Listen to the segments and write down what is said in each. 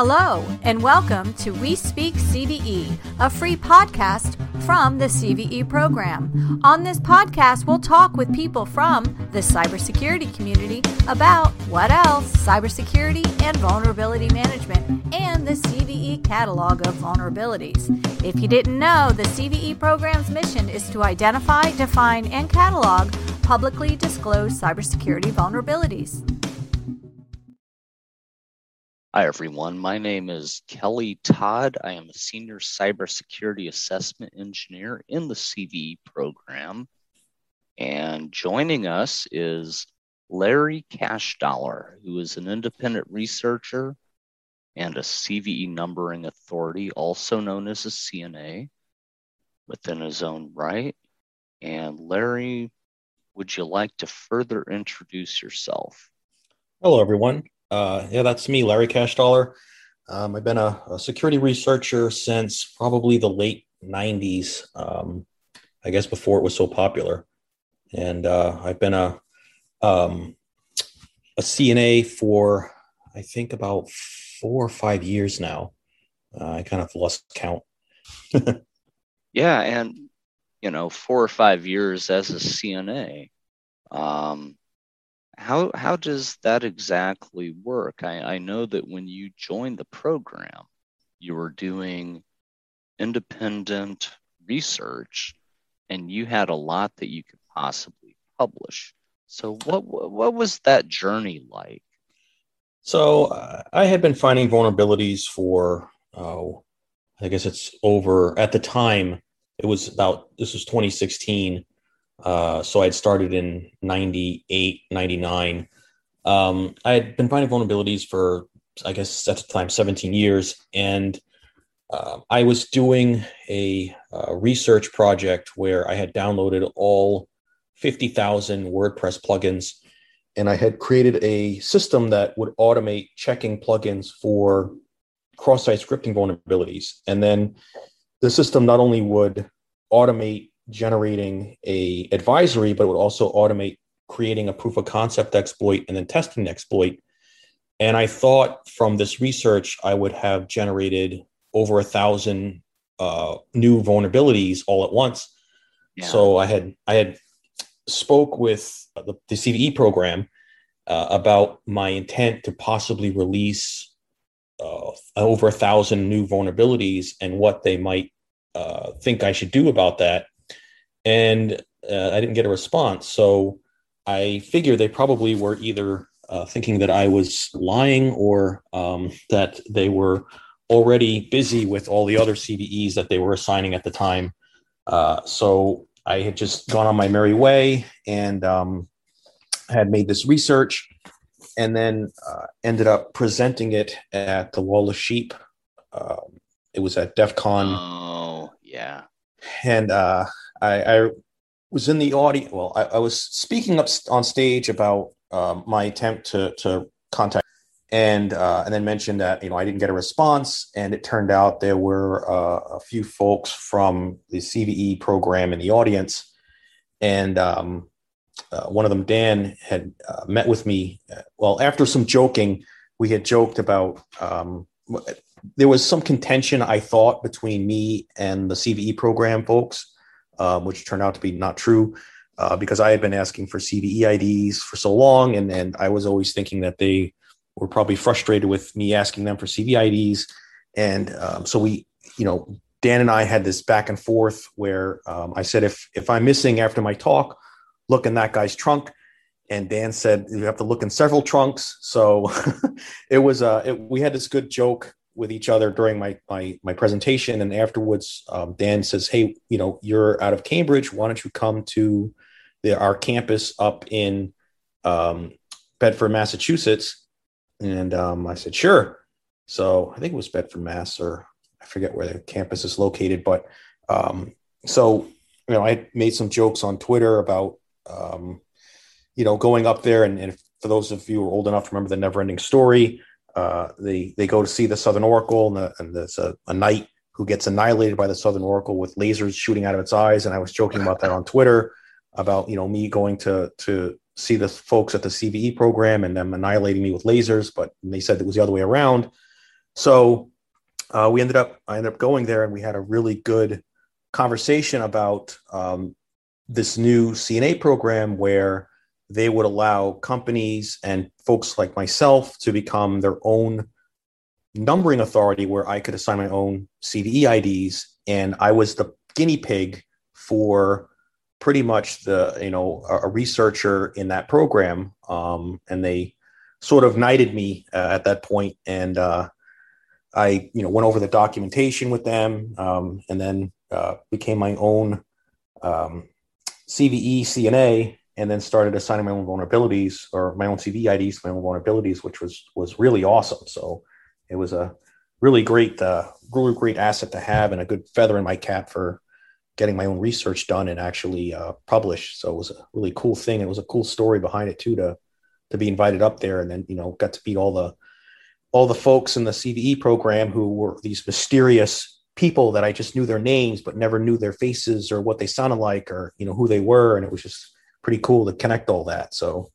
Hello, and welcome to We Speak CVE, a free podcast from the CVE program. On this podcast, we'll talk with people from the cybersecurity community about what else, cybersecurity and vulnerability management, and the CVE catalog of vulnerabilities. If you didn't know, the CVE program's mission is to identify, define, and catalog publicly disclosed cybersecurity vulnerabilities. Hi, everyone. My name is Kelly Todd. I am a senior cybersecurity assessment engineer in the CVE program. And joining us is Larry Cashdollar, who is an independent researcher and a CVE numbering authority, also known as a CNA, within his own right. And Larry, would you like to further introduce yourself? Hello, everyone. Uh, yeah, that's me, Larry Cashdollar. Um, I've been a, a, security researcher since probably the late 90s, um, I guess before it was so popular. And uh, I've been a, um, a CNA for, I think, about four or five years now. Uh, I kind of lost count. yeah. And, you know, four or five years as a CNA. Um, how how does that exactly work? I, I know that when you joined the program, you were doing independent research and you had a lot that you could possibly publish. So what what was that journey like? So uh, I had been finding vulnerabilities for oh, I guess it's over at the time. It was about this was 2016. Uh, so I'd started in 98, 99. Um, I had been finding vulnerabilities for, I guess at the time, 17 years. And uh, I was doing a, a, research project where I had downloaded all 50,000 WordPress plugins. And I had created a system that would automate checking plugins for cross site scripting vulnerabilities. And then the system not only would automate generating a advisory, but it would also automate creating a proof of concept exploit and then testing the exploit. And I thought from this research, I would have generated over a thousand uh, new vulnerabilities all at once. Yeah. So I had I had spoke with the, the CVE program uh, about my intent to possibly release uh, over a thousand new vulnerabilities and what they might uh, think I should do about that and uh, I didn't get a response. So I figured they probably were either uh, thinking that I was lying or um, that they were already busy with all the other CVEs that they were assigning at the time. Uh, so I had just gone on my merry way and um, had made this research and then uh, ended up presenting it at the Wall of Sheep. Um, it was at DEF CON. Oh, yeah. And uh, I, I was in the audience. Well, I, I, was speaking up on stage about um, my attempt to to contact, and uh, and then mentioned that you know I didn't get a response, and it turned out there were uh, a few folks from the CVE program in the audience, and um, uh, one of them, Dan, had uh, met with me. Well, after some joking, we had joked about. Um, there was some contention, I thought, between me and the CVE program folks um, which turned out to be not true uh, because I had been asking for CVE IDs for so long, and and I was always thinking that they were probably frustrated with me asking them for CVE IDs, and um, so we, you know, Dan and I had this back and forth where um, I said if if I'm missing after my talk, look in that guy's trunk. And Dan said you have to look in several trunks. So it was uh, it, we had this good joke with each other during my my my presentation, and afterwards, um, Dan says, "Hey, you know, you're out of Cambridge. Why don't you come to the, our campus up in um, Bedford, Massachusetts?" And um, I said, "Sure." So I think it was Bedford, Mass, or I forget where the campus is located, but um, so you know, I made some jokes on Twitter about um, you know going up there, and, and for those of you who are old enough to remember the never-ending story uh, they they go to see the Southern Oracle, and, the, and there's a, a, knight who gets annihilated by the Southern Oracle with lasers shooting out of its eyes. And I was joking about that on Twitter about you know me going to to see the folks at the CVE program and them annihilating me with lasers, but they said it was the other way around. So uh, we ended up, I ended up going there and we had a really good conversation about um, this new CNA program where they would allow companies and folks like myself to become their own numbering authority where I could assign my own CVE IDs. And I was the guinea pig for pretty much the, you know, a, researcher in that program. Um, and they sort of knighted me uh, at that point. And uh, I, you know, went over the documentation with them um, and then uh, became my own um, CVE CNA and then started assigning my own vulnerabilities or my own CV IDs, my own vulnerabilities, which was was really awesome. So it was a really great, uh, really great asset to have and a good feather in my cap for getting my own research done and actually uh, published. So it was a really cool thing. It was a cool story behind it too to to be invited up there and then you know got to meet all the all the folks in the CVE program who were these mysterious people that I just knew their names but never knew their faces or what they sounded like or you know who they were and it was just pretty cool to connect all that. So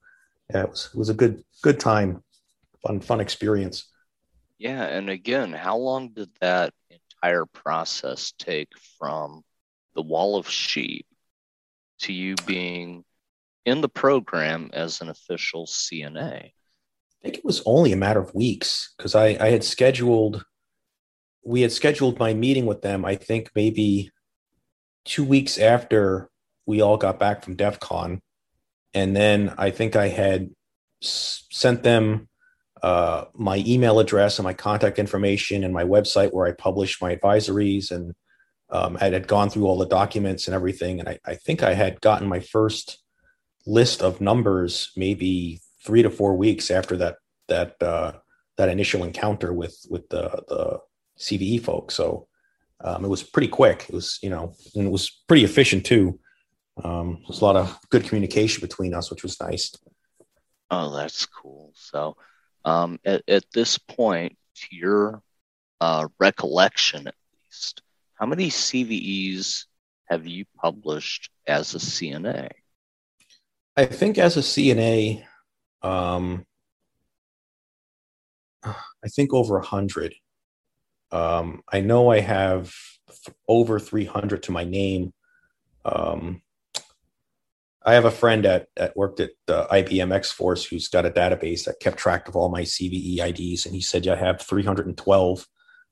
yeah, it was it was a good good time, fun fun experience. Yeah, and again, how long did that entire process take from the wall of sheep to you being in the program as an official CNA? I think it was only a matter of weeks because I, I had scheduled, we had scheduled my meeting with them, I think maybe two weeks after we all got back from DEF CON. And then I think I had s- sent them uh, my email address and my contact information and my website where I publish my advisories and um, I had gone through all the documents and everything. And I, I think I had gotten my first list of numbers maybe three to four weeks after that that uh, that initial encounter with with the the CVE folks. So um, it was pretty quick. It was you know and it was pretty efficient too. Um, there was a lot of good communication between us, which was nice. Oh, that's cool. So um, at, at this point, to your uh, recollection at least, how many CVEs have you published as a CNA? I think as a CNA, um, I think over a hundred. Um, I know I have over 300 to my name. Um, I have a friend that, that worked at uh, IBM X Force who's got a database that kept track of all my CVE IDs, and he said I have 312.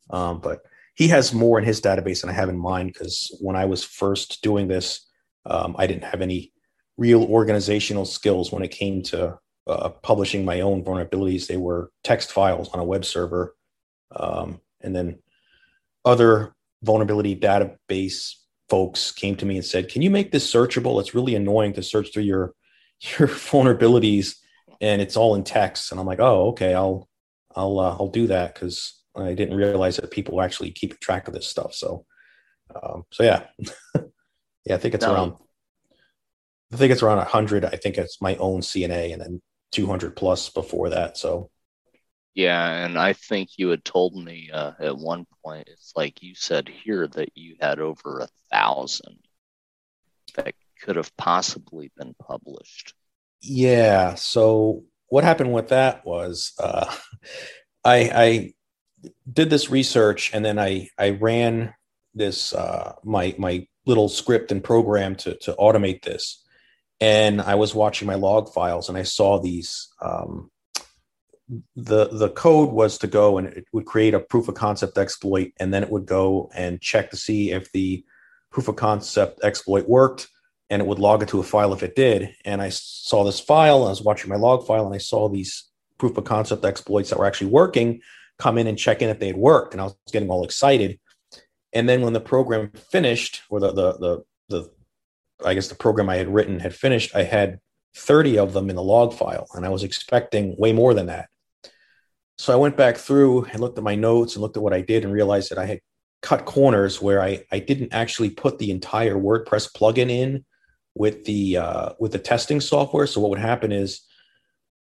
Um, but he has more in his database than I have in mine because when I was first doing this, um, I didn't have any real organizational skills when it came to uh, publishing my own vulnerabilities. They were text files on a web server, um, and then other vulnerability database folks came to me and said, "Can you make this searchable? It's really annoying to search through your your vulnerabilities, and it's all in text." And I'm like, "Oh, okay, I'll I'll uh, I'll do that because I didn't realize that people actually keep track of this stuff." So, um, so yeah, yeah, I think it's no. around. I think it's around 100. I think it's my own CNA, and then 200 plus before that. So yeah, and I think you had told me uh, at one point, it's like you said here that you had over a thousand that could have possibly been published. Yeah. So what happened with that was uh, I, I did this research and then I I ran this uh, my my little script and program to to automate this, and I was watching my log files and I saw these um, the the code was to go and it would create a proof of concept exploit and then it would go and check to see if the proof of concept exploit worked and it would log it to a file if it did. And i saw this file i was watching my log file and i saw these proof of concept exploits that were actually working come in and check in if they had worked. And i was getting all excited. And then when the program finished or the the the, the i guess the program i had written had finished i had 30 of them in the log file. And i was expecting way more than that so I went back through and looked at my notes and looked at what I did and realized that I had cut corners where I, I didn't actually put the entire WordPress plugin in with the uh, with the testing software. So what would happen is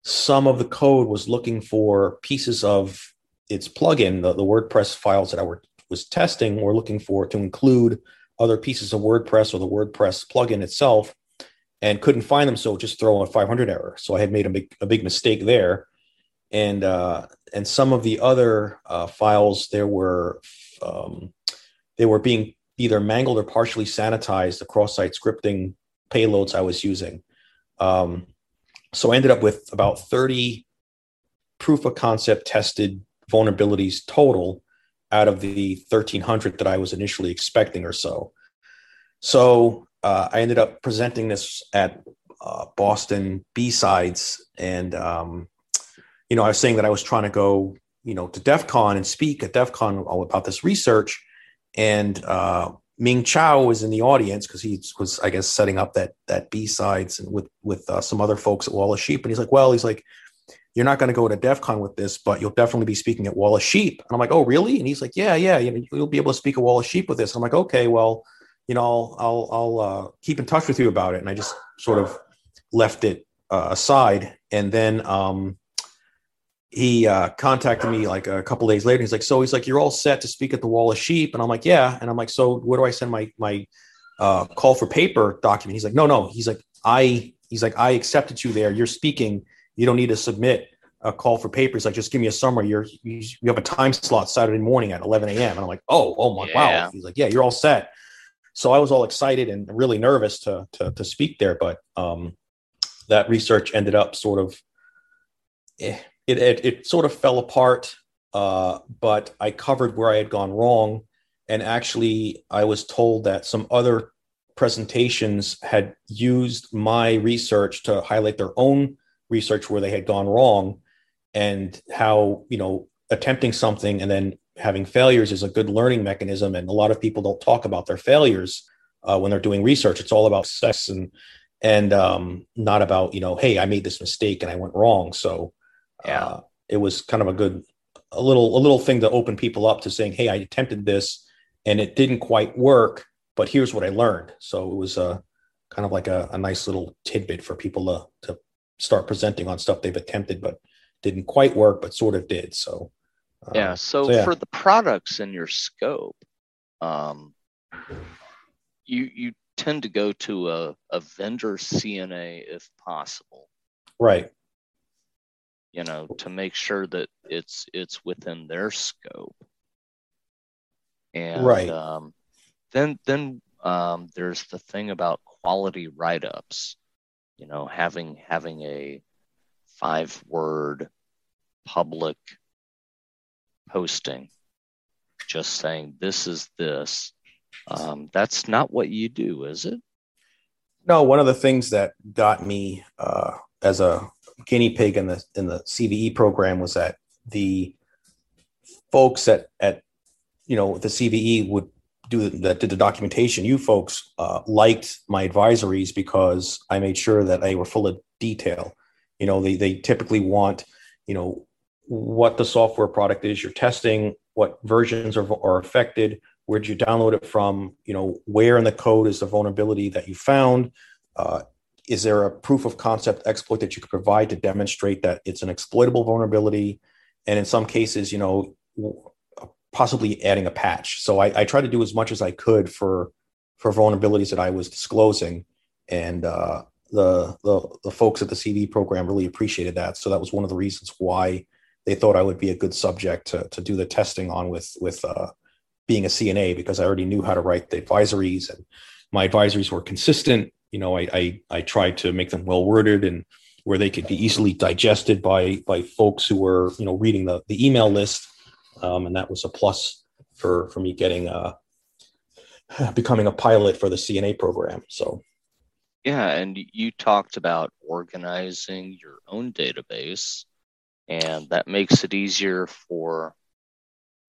some of the code was looking for pieces of its plugin, the, the WordPress files that I were was testing were looking for to include other pieces of WordPress or the WordPress plugin itself and couldn't find them. So just throw a 500 error. So I had made a big, a big mistake there and uh, and some of the other uh, files there were um, they were being either mangled or partially sanitized the cross-site scripting payloads I was using. Um, so I ended up with about 30 proof of concept tested vulnerabilities total out of the 1300 that I was initially expecting or so. So uh, I ended up presenting this at uh, Boston B-Sides. And, um, you know, I was saying that I was trying to go, you know, to DEF CON and speak at DEF CON all about this research. And uh, Ming Chow was in the audience because he was, I guess, setting up that that B sides and with with uh, some other folks at Wall of Sheep. And he's like, "Well, he's like, you're not going to go to DEF CON with this, but you'll definitely be speaking at Wall of Sheep." And I'm like, "Oh, really?" And he's like, "Yeah, yeah, you you'll be able to speak at Wall of Sheep with this." And I'm like, "Okay, well, you know, I'll I'll, I'll uh, keep in touch with you about it." And I just sort of left it uh, aside, and then um, he uh, contacted me like a couple days later. He's like, "So he's like, you're all set to speak at the Wall of Sheep," and I'm like, "Yeah." And I'm like, "So where do I send my my uh, call for paper document?" He's like, "No, no." He's like, "I." He's like, "I accepted you there. You're speaking. You don't need to submit a call for paper." He's like, "Just give me a summary. You're you, you have a time slot Saturday morning at 11 a.m." And I'm like, "Oh, oh my yeah. wow." He's like, "Yeah, you're all set." So I was all excited and really nervous to to, to speak there, but um, that research ended up sort of. Eh, it, it, it sort of fell apart, uh, but I covered where I had gone wrong. And actually, I was told that some other presentations had used my research to highlight their own research where they had gone wrong and how, you know, attempting something and then having failures is a good learning mechanism. And a lot of people don't talk about their failures uh, when they're doing research. It's all about success and and um, not about you know, hey, I made this mistake and I went wrong. So yeah. Uh, it was kind of a good, a little, a little thing to open people up to saying, Hey, I attempted this and it didn't quite work, but here's what I learned. So it was a uh, kind of like a, a nice little tidbit for people to, to start presenting on stuff they've attempted, but didn't quite work, but sort of did. So, uh, yeah. So, so yeah. for the products in your scope, um, you, you tend to go to a, a vendor CNA if possible. Right you know, to make sure that it's it's within their scope. And right. um, then then um, there's the thing about quality write-ups. You know, having having a five word public posting, just saying this is this. Um, that's not what you do, is it? No, one of the things that got me uh, as a guinea pig in the in the CVE program was that the folks at at you know the CVE would do that did the documentation. You folks uh, liked my advisories because I made sure that they were full of detail. You know, they they typically want you know what the software product is you're testing, what versions are, are affected, where'd you download it from, you know, where in the code is the vulnerability that you found, uh, is there a proof of concept exploit that you could provide to demonstrate that it's an exploitable vulnerability? And in some cases you know possibly adding a patch. So i, I try to do as much as i could for for vulnerabilities that i was disclosing. And uh, the, the the folks at the cv program really appreciated that. So that was one of the reasons why they thought i would be a good subject to, to do the testing on with with uh, being a cna because i already knew how to write the advisories and my advisories were consistent you know, I, I, I tried to make them well worded and where they could be easily digested by by folks who were you know reading the the email list, um, and that was a plus for for me getting uh, becoming a pilot for the CNA program. So. Yeah, and you talked about organizing your own database, and that makes it easier for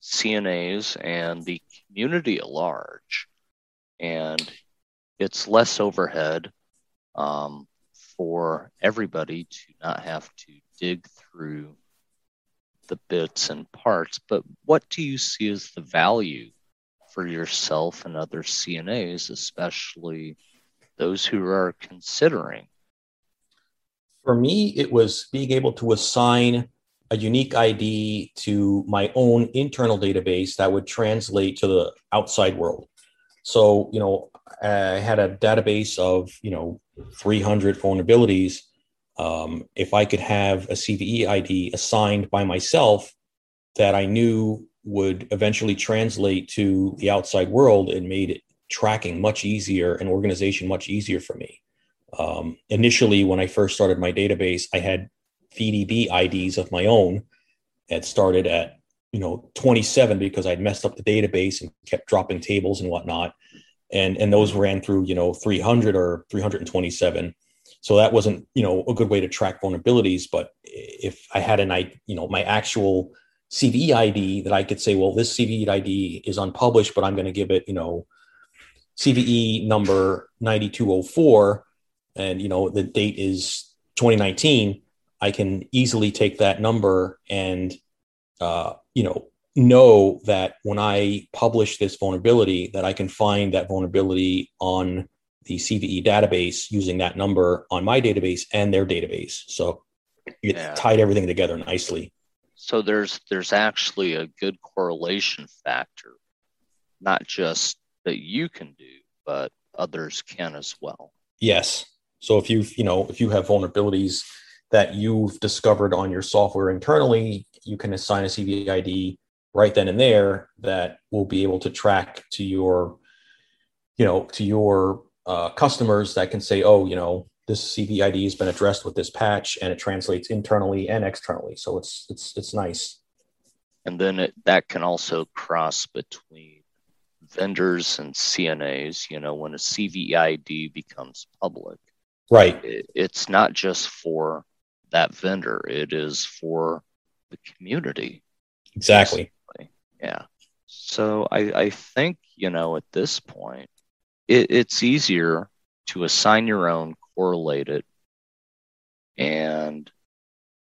CNAs and the community at large. And it's less overhead um, for everybody to not have to dig through the bits and parts. But what do you see as the value for yourself and other CNAs, especially those who are considering? For me, it was being able to assign a unique ID to my own internal database that would translate to the outside world. So, you know, I had a database of, you know, 300 vulnerabilities. um, if I could have a CVE ID assigned by myself that I knew would eventually translate to the outside world, it made tracking much easier and organization much easier for me. Um, initially, when I first started my database, I had VDB IDs of my own. It started at you know 27 because I'd messed up the database and kept dropping tables and whatnot, and and those ran through you know 300 or 327. So that wasn't you know a good way to track vulnerabilities. But if I had an I you know my actual CVE ID that I could say, well, this CVE ID is unpublished, but I'm going to give it you know CVE number 9204, and you know the date is 2019. I can easily take that number and uh, you know know that when I publish this vulnerability, that I can find that vulnerability on the CVE database using that number on my database and their database. So it yeah. tied everything together nicely. So there's there's actually a good correlation factor, not just that you can do, but others can as well. Yes. So if you you know if you have vulnerabilities that you've discovered on your software internally, you can assign a CVE ID right then and there that will be able to track to your, you know, to your uh, customers that can say, oh, you know, this CVE ID has been addressed with this patch, and it translates internally and externally. So it's it's it's nice. And then it, that can also cross between vendors and CNAs. You know, when a CVE ID becomes public, right? It, it's not just for that vendor; it is for the community. Exactly. Yeah. So I, I think, you know, at this point, it, it's easier to assign your own, correlate it, and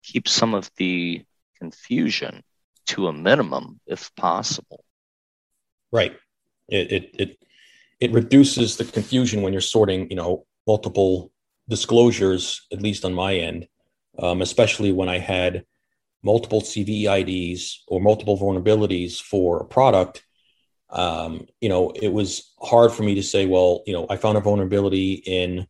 keep some of the confusion to a minimum if possible. Right. It, it, it, it reduces the confusion when you're sorting, you know, multiple disclosures, at least on my end, um, especially when I had multiple CVE IDs or multiple vulnerabilities for a product, um, you know, it was hard for me to say, well, you know, I found a vulnerability in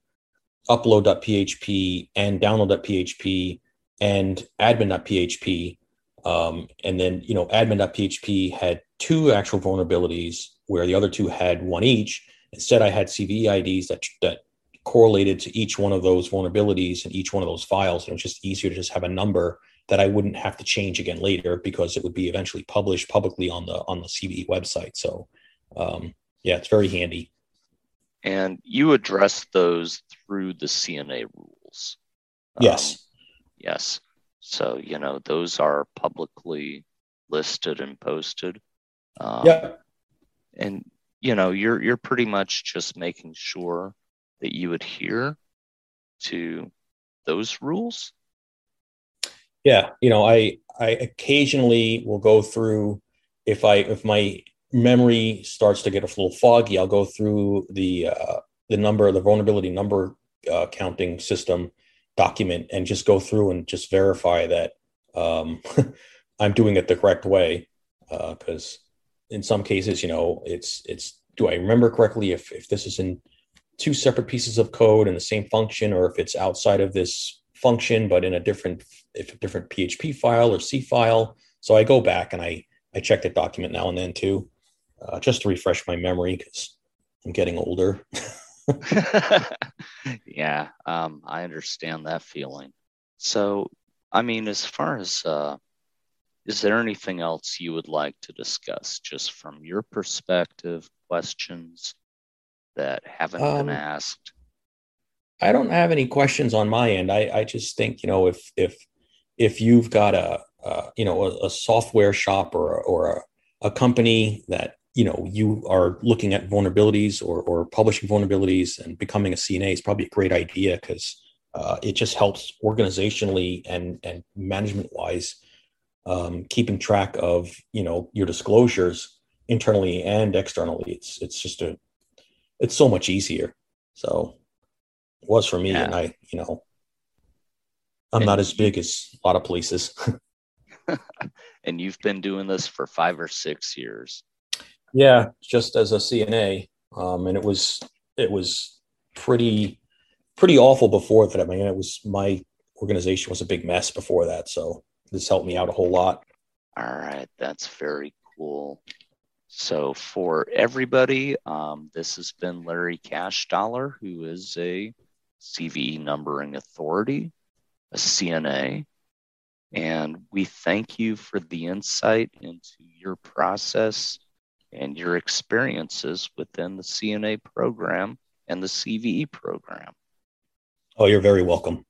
upload.php and download.php and admin.php. Um, and then, you know, admin.php had two actual vulnerabilities where the other two had one each. Instead, I had CVE IDs that, that correlated to each one of those vulnerabilities and each one of those files. And it was just easier to just have a number that I wouldn't have to change again later because it would be eventually published publicly on the on the CVE website. So um, yeah, it's very handy. And you address those through the CNA rules. Yes. Um, yes. So you know those are publicly listed and posted. Um, yeah. And you know you're you're pretty much just making sure that you adhere to those rules yeah you know i i occasionally will go through if i if my memory starts to get a little foggy i'll go through the uh, the number the vulnerability number uh, counting system document and just go through and just verify that um, i'm doing it the correct way because uh, in some cases you know it's it's do i remember correctly if if this is in two separate pieces of code in the same function or if it's outside of this function, but in a different if a different PHP file or C file. So I go back and I I check the document now and then too, uh, just to refresh my memory because I'm getting older. yeah, um, I understand that feeling. So, I mean, as far as uh, is there anything else you would like to discuss, just from your perspective, questions that haven't um, been asked? I don't have any questions on my end. I, I just think you know if if if you've got a, a you know a, a, software shop or a, or a, a company that you know you are looking at vulnerabilities or or publishing vulnerabilities and becoming a CNA is probably a great idea because uh, it just helps organizationally and and management wise um, keeping track of you know your disclosures internally and externally. It's it's just a it's so much easier. So it was for me. Yeah. And I, you know, I'm and not as big as a lot of places. and you've been doing this for five or six years. Yeah, just as a CNA. Um, and it was it was pretty pretty awful before that. I mean, it was my organization was a big mess before that. So this helped me out a whole lot. All right, that's very cool. So for everybody, um, this has been Larry Cashdollar, who is a CVE numbering authority, a CNA, and we thank you for the insight into your process and your experiences within the CNA program and the CVE program. Oh, you're very welcome.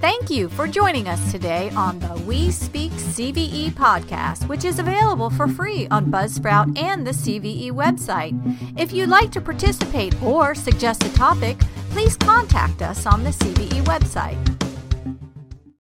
Thank you for joining us today on the We Speak CVE podcast, which is available for free on Buzzsprout and the CVE website. If you'd like to participate or suggest a topic, please contact us on the CVE website.